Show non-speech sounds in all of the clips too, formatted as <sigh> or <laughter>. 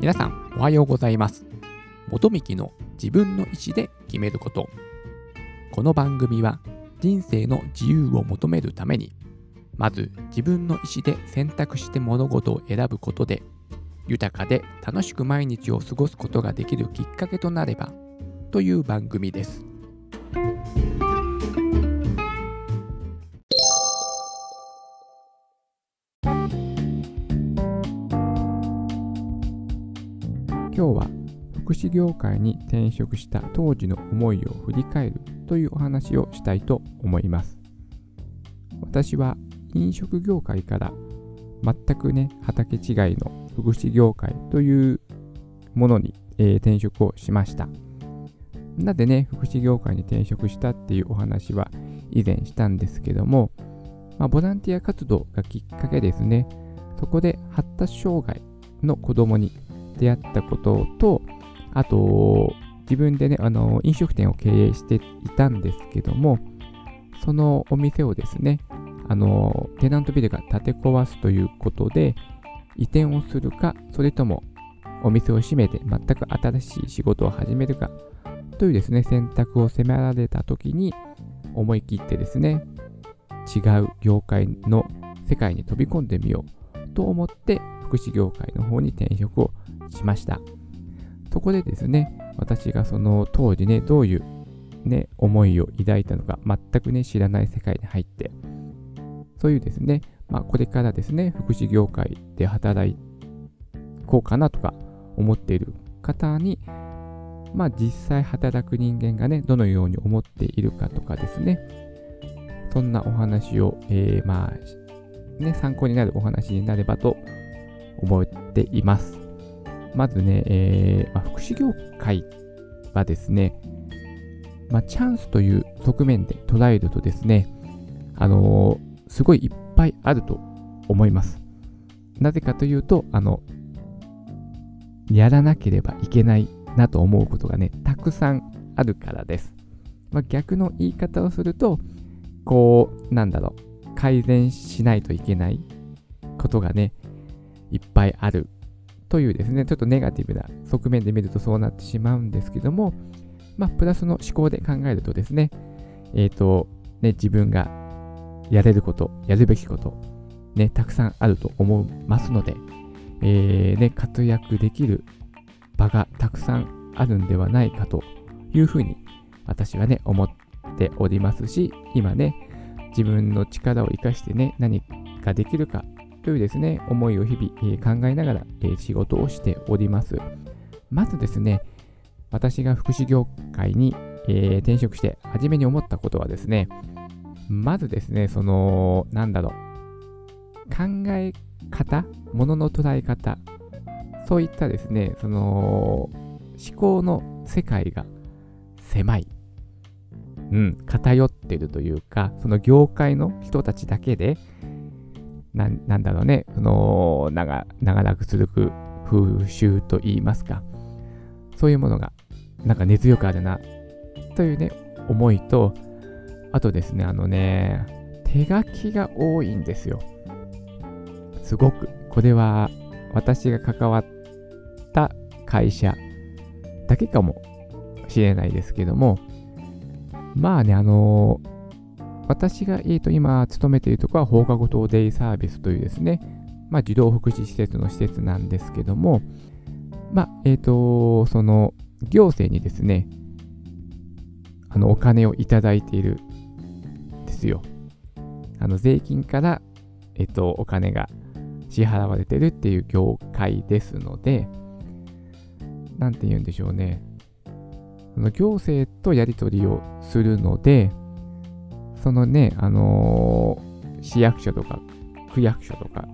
皆さんおはようございます。元幹の自分の意思で決めること。この番組は人生の自由を求めるためにまず自分の意思で選択して物事を選ぶことで豊かで楽しく毎日を過ごすことができるきっかけとなればという番組です。今日は福祉業界に転職した当時の思いを振り返るというお話をしたいと思います。私は飲食業界から全くね畑違いの福祉業界というものに、えー、転職をしました。なぜね福祉業界に転職したっていうお話は以前したんですけども、まあ、ボランティア活動がきっかけですね。そこで発達障害の子供に出会ったこととあと自分でねあの飲食店を経営していたんですけどもそのお店をですねあのテナントビルが建て壊すということで移転をするかそれともお店を閉めて全く新しい仕事を始めるかというですね選択を迫られた時に思い切ってですね違う業界の世界に飛び込んでみようと思って福祉業界の方に転職をしましたそこでですね私がその当時ねどういうね思いを抱いたのか全くね知らない世界に入ってそういうですね、まあ、これからですね、福祉業界で働こうかなとか思っている方に、まあ、実際働く人間がね、どのように思っているかとかですね、そんなお話を、えー、まあ、ね、参考になるお話になればと思っています。まずね、えーまあ、福祉業界はですね、まあ、チャンスという側面で捉えるとですね、あのすごいいっぱいあると思います。なぜかというと、あの、やらなければいけないなと思うことがね、たくさんあるからです。まあ、逆の言い方をすると、こう、なんだろう、改善しないといけないことがね、いっぱいあるというですね、ちょっとネガティブな側面で見るとそうなってしまうんですけども、まあ、プラスの思考で考えるとですね、えっ、ー、と、ね、自分がやれること、やるべきこと、ね、たくさんあると思いますので、えー、ね、活躍できる場がたくさんあるんではないかというふうに私はね、思っておりますし、今ね、自分の力を生かしてね、何ができるかというですね、思いを日々、え、考えながら、え、仕事をしております。まずですね、私が福祉業界に、え、転職して初めに思ったことはですね、まずですね、その、なんだろう、考え方、ものの捉え方、そういったですね、その、思考の世界が狭い。うん、偏ってるというか、その業界の人たちだけで、ななんだろうね、その長長らく続く風習といいますか、そういうものが、なんか根強くあるな、というね、思いと、あとですね、あのね、手書きが多いんですよ。すごく。これは私が関わった会社だけかもしれないですけども、まあね、あの私が、えー、と今勤めているところは放課後等デイサービスというですね、まあ、児童福祉施設の施設なんですけども、まあ、えっ、ー、と、その行政にですね、あのお金をいただいているんですよ。あの税金から、えっと、お金が支払われてるっていう業界ですので、なんて言うんでしょうね。その行政とやり取りをするので、そのね、あのー、市役所とか区役所とか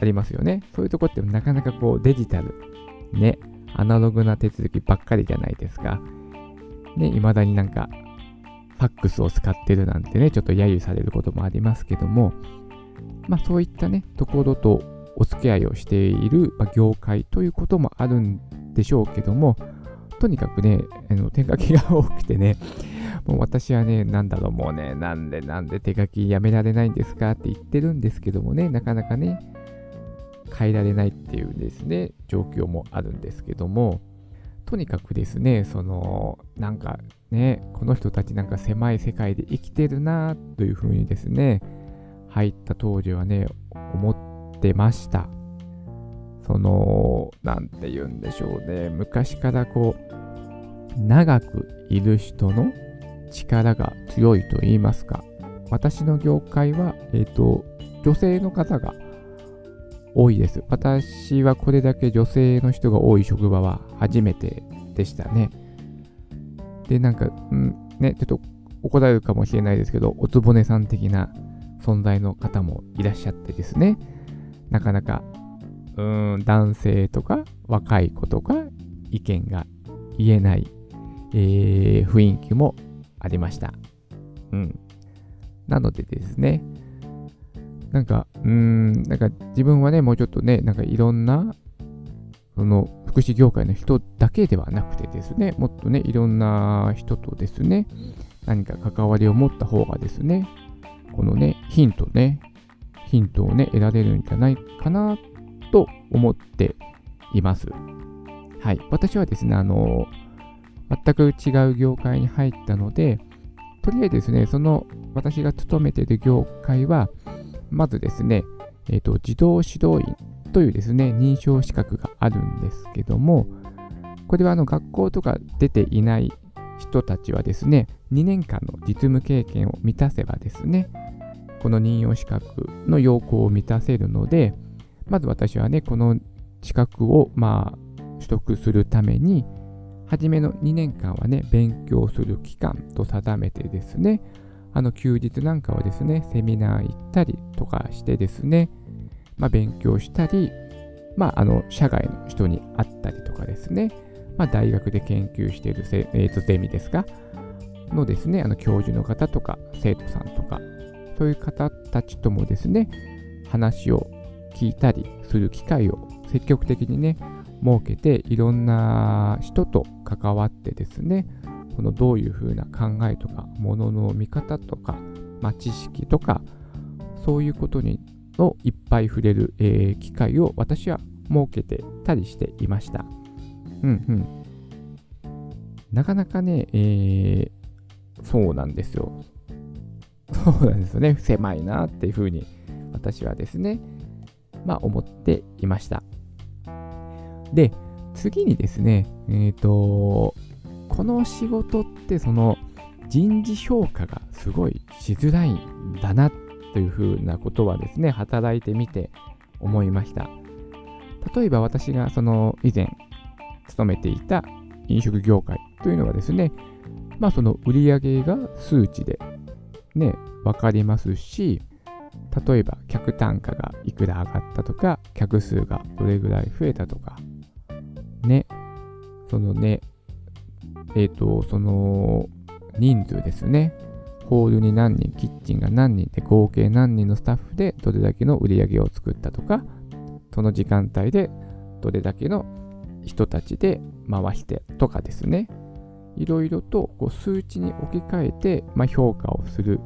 ありますよね。そういうとこってなかなかこうデジタル、ね、アナログな手続きばっかりじゃないですか。ね、未だになんかファックスを使ってるなんてね、ちょっと揶揄されることもありますけども、まあそういったね、ところとお付き合いをしている、ま業界ということもあるんでしょうけども、とにかくね、あの手書きが多くてね、もう私はね、なんだろう、もうね、なんでなんで手書きやめられないんですかって言ってるんですけどもね、なかなかね、変えられないっていうですね、状況もあるんですけども、とにかくですね、その、なんかね、この人たちなんか狭い世界で生きてるなというふうにですね、入った当時はね、思ってました。その、なんて言うんでしょうね、昔からこう、長くいる人の力が強いと言いますか、私の業界は、えっ、ー、と、女性の方が多いです。私はこれだけ女性の人が多い職場は初めてでしたね。で、なんか、んね、ちょっと怒られるかもしれないですけど、おつぼねさん的な存在の方もいらっしゃってですね、なかなか、うん、男性とか若い子とか意見が言えない、えー、雰囲気もありました。うん。なのでですね、なんか、うーん、なんか自分はね、もうちょっとね、なんかいろんな、その福祉業界の人だけではなくてですね、もっとね、いろんな人とですね、何か関わりを持った方がですね、このね、ヒントね、ヒントをね、得られるんじゃないかなと思っています。はい。私はですね、あの、全く違う業界に入ったので、とりあえずですね、その私が勤めている業界は、まずですね、えっ、ー、と、児童指導員というですね、認証資格があるんですけども、これはあの学校とか出ていない人たちはですね、2年間の実務経験を満たせばですね、この任用資格の要項を満たせるので、まず私はね、この資格をまあ取得するために、初めの2年間はね、勉強する期間と定めてですね、あの休日なんかはですね、セミナー行ったりとかしてですね、まあ、勉強したり、まあ、あの社外の人に会ったりとかですね、まあ、大学で研究しているせ、えー、ゼミですか、のですね、あの教授の方とか生徒さんとか、そういう方たちともですね、話を聞いたりする機会を積極的にね、設けて、いろんな人と関わってですね、このどういうふうな考えとか、ものの見方とか、まあ、知識とか、そういうことにをいっぱい触れる、えー、機会を私は設けてたりしていました。うんうん。なかなかね、えー、そうなんですよ。そうなんですよね。狭いなっていうふうに私はですね、まあ思っていました。で、次にですね、えっ、ー、と、この仕事ってその人事評価がすごいしづらいんだなというふうなことはですね、働いてみて思いました。例えば私がその以前勤めていた飲食業界というのはですね、まあその売上が数値でね、わかりますし、例えば客単価がいくら上がったとか、客数がどれぐらい増えたとか、ね、そのね、えっ、ー、と、その人数ですね。ホールに何人、キッチンが何人で合計何人のスタッフでどれだけの売り上げを作ったとか、その時間帯でどれだけの人たちで回してとかですね。いろいろとこう数値に置き換えて、まあ、評価をする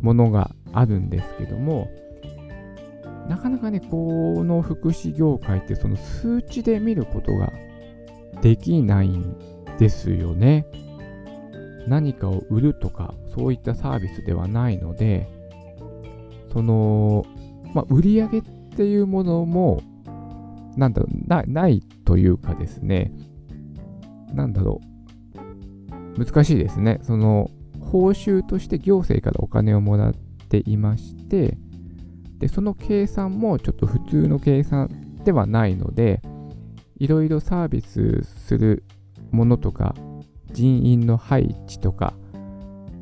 ものがあるんですけども、なかなかね、この福祉業界ってその数値で見ることができないんですよね。何かを売るとか、そういったサービスではないので、その、まあ、売り上げっていうものも、なんだろうな、ないというかですね、なんだろう、難しいですね。その、報酬として行政からお金をもらっていまして、で、その計算もちょっと普通の計算ではないので、いろいろサービスするものとか人員の配置とか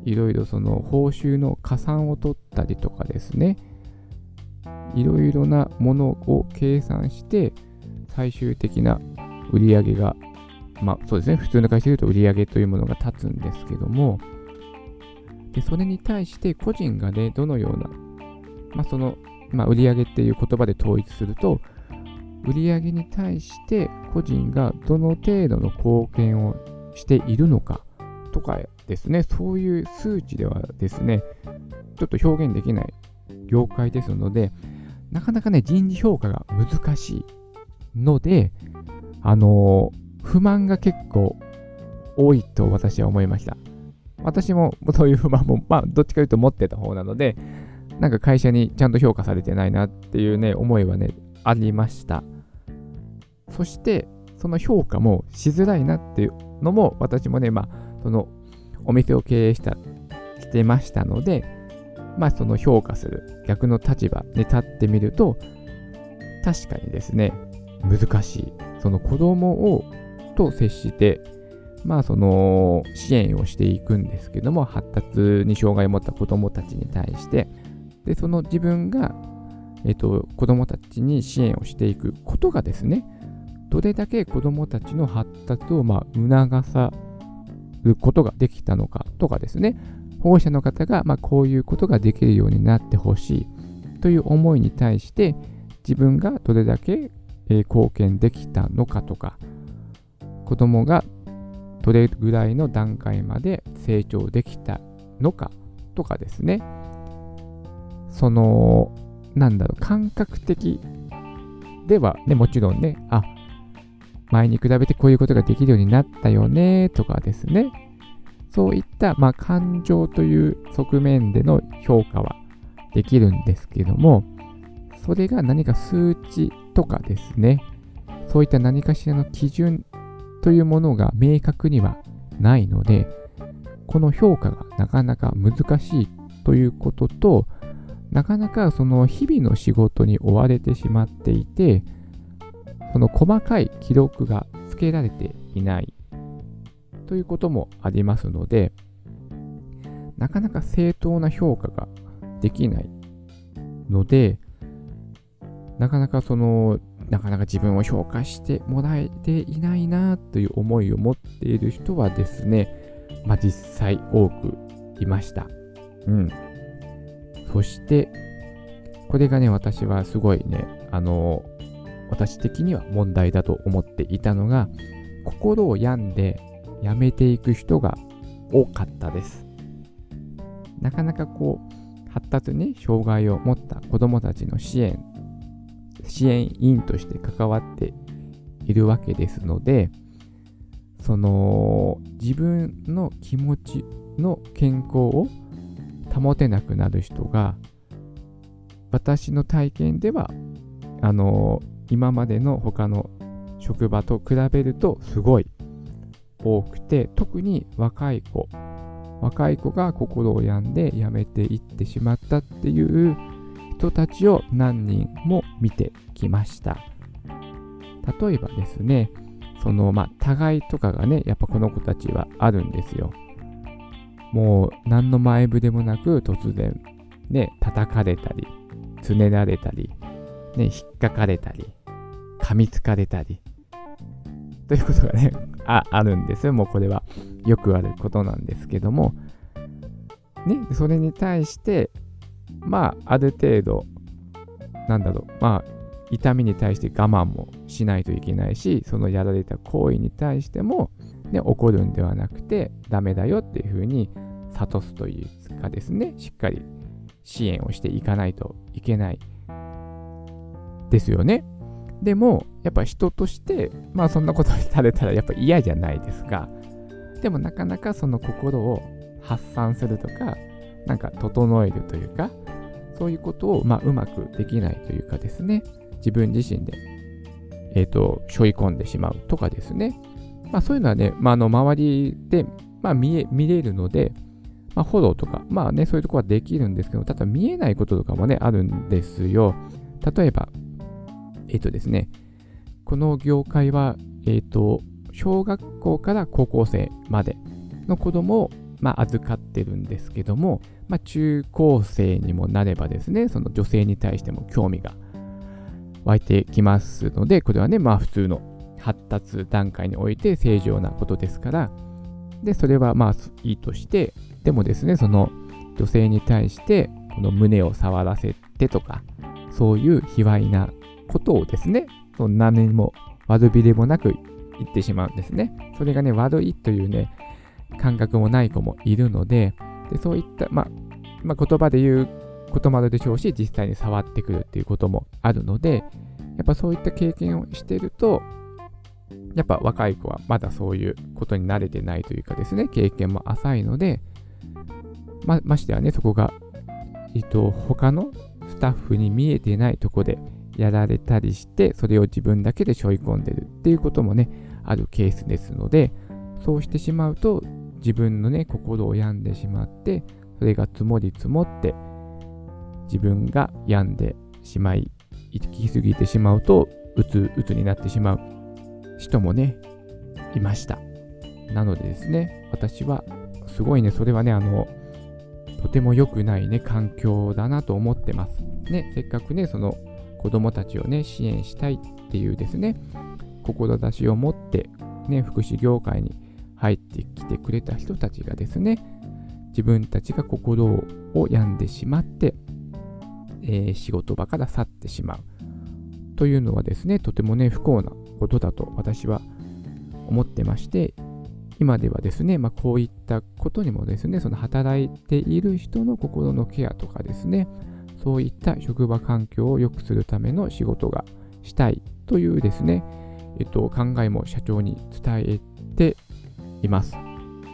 いろいろその報酬の加算を取ったりとかですねいろいろなものを計算して最終的な売り上げがまあそうですね普通の会社で言うと売り上げというものが立つんですけどもでそれに対して個人がねどのようなまあそのまあ売上っていう言葉で統一すると売上に対して個人がどの程度の貢献をしているのかとかですね、そういう数値ではですね、ちょっと表現できない業界ですので、なかなかね、人事評価が難しいので、あのー、不満が結構多いと私は思いました。私もそういう不満も、まあ、どっちかというと持ってた方なので、なんか会社にちゃんと評価されてないなっていうね、思いはね、ありました。そして、その評価もしづらいなっていうのも、私もね、まあ、そのお店を経営した、してましたので、まあ、その評価する逆の立場に立ってみると、確かにですね、難しい。その子供をと接して、まあその支援をしていくんですけども、発達に障害を持った子供たちに対して、で、その自分が、えっと、子供たちに支援をしていくことがですね、どれだけ子供たちの発達をまあ促さることができたのかとかですね、保護者の方がまこういうことができるようになってほしいという思いに対して自分がどれだけ貢献できたのかとか子供がどれぐらいの段階まで成長できたのかとかですねそのなんだろう感覚的ではねもちろんねあ前に比べてこういうことができるようになったよねとかですね。そういった、まあ、感情という側面での評価はできるんですけども、それが何か数値とかですね、そういった何かしらの基準というものが明確にはないので、この評価がなかなか難しいということと、なかなかその日々の仕事に追われてしまっていて、その細かい記録がつけられていないということもありますので、なかなか正当な評価ができないので、なかなかその、なかなか自分を評価してもらえていないなという思いを持っている人はですね、まあ実際多くいました。うん。そして、これがね、私はすごいね、あの、私的には問題だと思っていたのが、心を病んで辞めていく人が多かったです。なかなかこう、発達に障害を持った子どもたちの支援、支援員として関わっているわけですので、その自分の気持ちの健康を保てなくなる人が私の体験ではあの今までの他の職場と比べるとすごい多くて、特に若い子、若い子が心を病んで辞めていってしまったっていう人たちを何人も見てきました。例えばですね、そのまあ互いとかがね、やっぱこの子たちはあるんですよ。もう何の前触れもなく突然ね、叩かれたり、つねられたり、ね、引っかかれたり、噛みつかれたり、ということがね、ああるんですよ。もうこれはよくあることなんですけども、ね、それに対して、まあ、ある程度、なんだろう、まあ、痛みに対して我慢もしないといけないし、そのやられた行為に対しても、ね、怒るんではなくて、ダメだよっていうふうに諭すというかですね、しっかり支援をしていかないといけないですよね。でも、やっぱ人として、まあそんなことされたらやっぱ嫌じゃないですか。でもなかなかその心を発散するとか、なんか整えるというか、そういうことをまあうまくできないというかですね、自分自身で、えっ、ー、と、背負い込んでしまうとかですね。まあそういうのはね、まあ、あの周りで、まあ、見え見れるので、まあ、フォローとか、まあね、そういうとこはできるんですけど、ただ見えないこととかもね、あるんですよ。例えば、えっ、とですね、この業界は、えっ、と、小学校から高校生までの子供を、まあ、預かってるんですけども、まあ、中高生にもなればですね、その女性に対しても興味が湧いてきますので、これはね、まあ普通の発達段階において正常なことですから、で、それはまあいいとして、でもですね、その女性に対して、この胸を触らせてとか、そういう卑猥なことをですね、そん何年も悪びれもなく言ってしまうんですね。それがね、悪いというね、感覚もない子もいるので、でそういった、まあ、まあ、言葉で言うこともあるでしょうし、実際に触ってくるっていうこともあるので、やっぱそういった経験をしてると、やっぱ若い子はまだそういうことに慣れてないというかですね、経験も浅いので、まましてはね、そこが、えっと、他のスタッフに見えてないとこでやられたりして、それを自分だけで背負い込んでるっていうこともね、あるケースですので、そうしてしまうと、自分のね、心を病んでしまって、それが積もり積もって、自分が病んでしまい、行き過ぎてしまうと、うつうつになってしまう人もね、いました。なのでですね、私は、すごいね、それはね、あの、とても良くないね、環境だなと思ってます。ね、せっかくね、その子供たちをね、支援したいっていうですね、志を持って、ね、福祉業界に入ってきてくれた人たちがですね、自分たちが心を病んでしまって、えー、仕事場から去ってしまうというのはですね、とてもね、不幸なことだと私は思ってまして、今ではですね、まあ、こういったことにもですね、その働いている人の心のケアとかですね、そういった職場環境を良くするための仕事がしたいというですね、えっと、考えも社長に伝えています。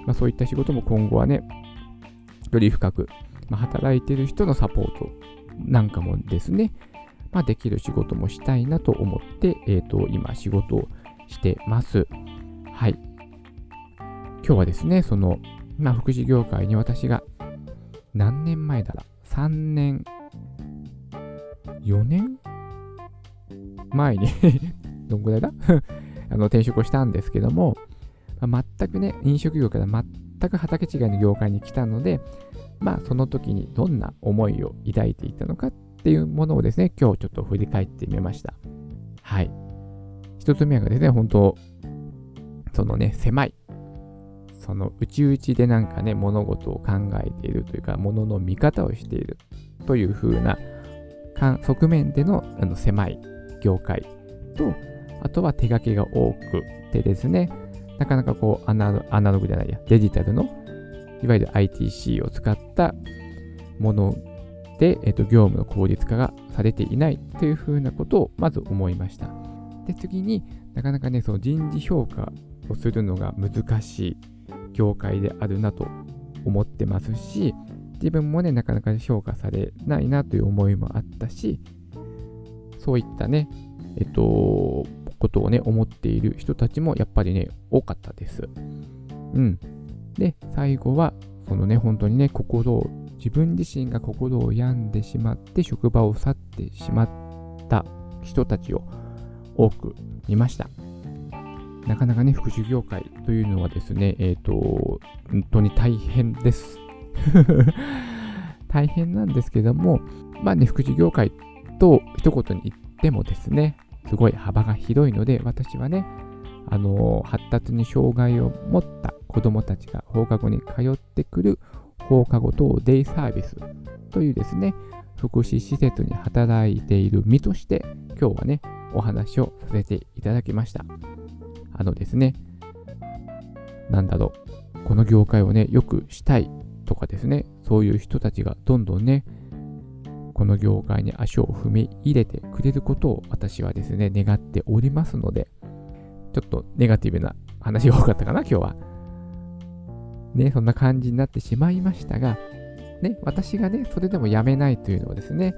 まあ、そういった仕事も今後はね、より深く、まあ、働いている人のサポートなんかもですね、まあ、できる仕事もしたいなと思って、えっ、と、今仕事をしてます。はい。今日はですね、その、まあ、福祉業界に私が何年前だら ?3 年、4年？前に <laughs> どんぐらいだ？<laughs> あの転職をしたんですけども、まあ、全くね、飲食業から全く畑違いの業界に来たので、まあその時にどんな思いを抱いていたのかっていうものをですね、今日ちょっと振り返ってみました。はい。一つ目がですね、本当そのね、狭い。その内々でなんかね、物事を考えているというか、物の見方をしているという風な側面でのあの狭い業界と、あとは手書きが多くてですね、なかなかこうアナログじゃないや、デジタルの、いわゆる ITC を使ったもので、えっと、業務の効率化がされていないというふうなことをまず思いました。で、次になかなかね、その人事評価をするのが難しい業界であるなと思ってますし、自分もね、なかなか評価されないなという思いもあったし、そういったね、えっと、ことをね、思っている人たちもやっぱりね、多かったです。うん。で、最後は、そのね、本当にね、心を、自分自身が心を病んでしまって、職場を去ってしまった人たちを多く見ました。なかなかね、福祉業界というのはですね、えっ、ー、と、本当に大変です。<laughs> 大変なんですけども、まあね、福祉業界と一言に言ってもですね、すごい幅が広いので、私はね、あの発達に障害を持った子どもたちが放課後に通ってくる放課後等デイサービスというですね、福祉施設に働いている身として、今日はね、お話をさせていただきました。あのですね、なんだろう、この業界をね、よくしたいとかですね、そういう人たちがどんどんね、この業界に足を踏み入れてくれることを私はですね、願っておりますので、ちょっとネガティブな話が多かったかな、今日は。ね、そんな感じになってしまいましたが、ね、私がね、それでもやめないというのはですね、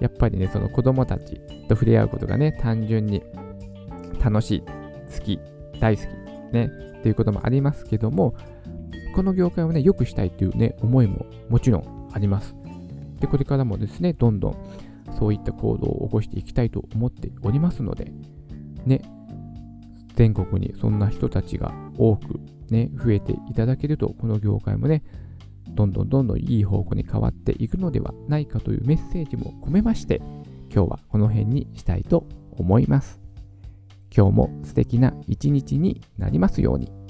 やっぱりね、その子供たちと触れ合うことがね、単純に楽しい、好き、大好き、ね、っていうこともありますけども、この業界をね、良くしたいというね、思いももちろんあります。で、これからもですね、どんどんそういった行動を起こしていきたいと思っておりますので、ね、全国にそんな人たちが多くね、増えていただけると、この業界もね、どんどんどんどんいい方向に変わっていくのではないかというメッセージも込めまして、今日はこの辺にしたいと思います。今日も素敵な一日になりますように。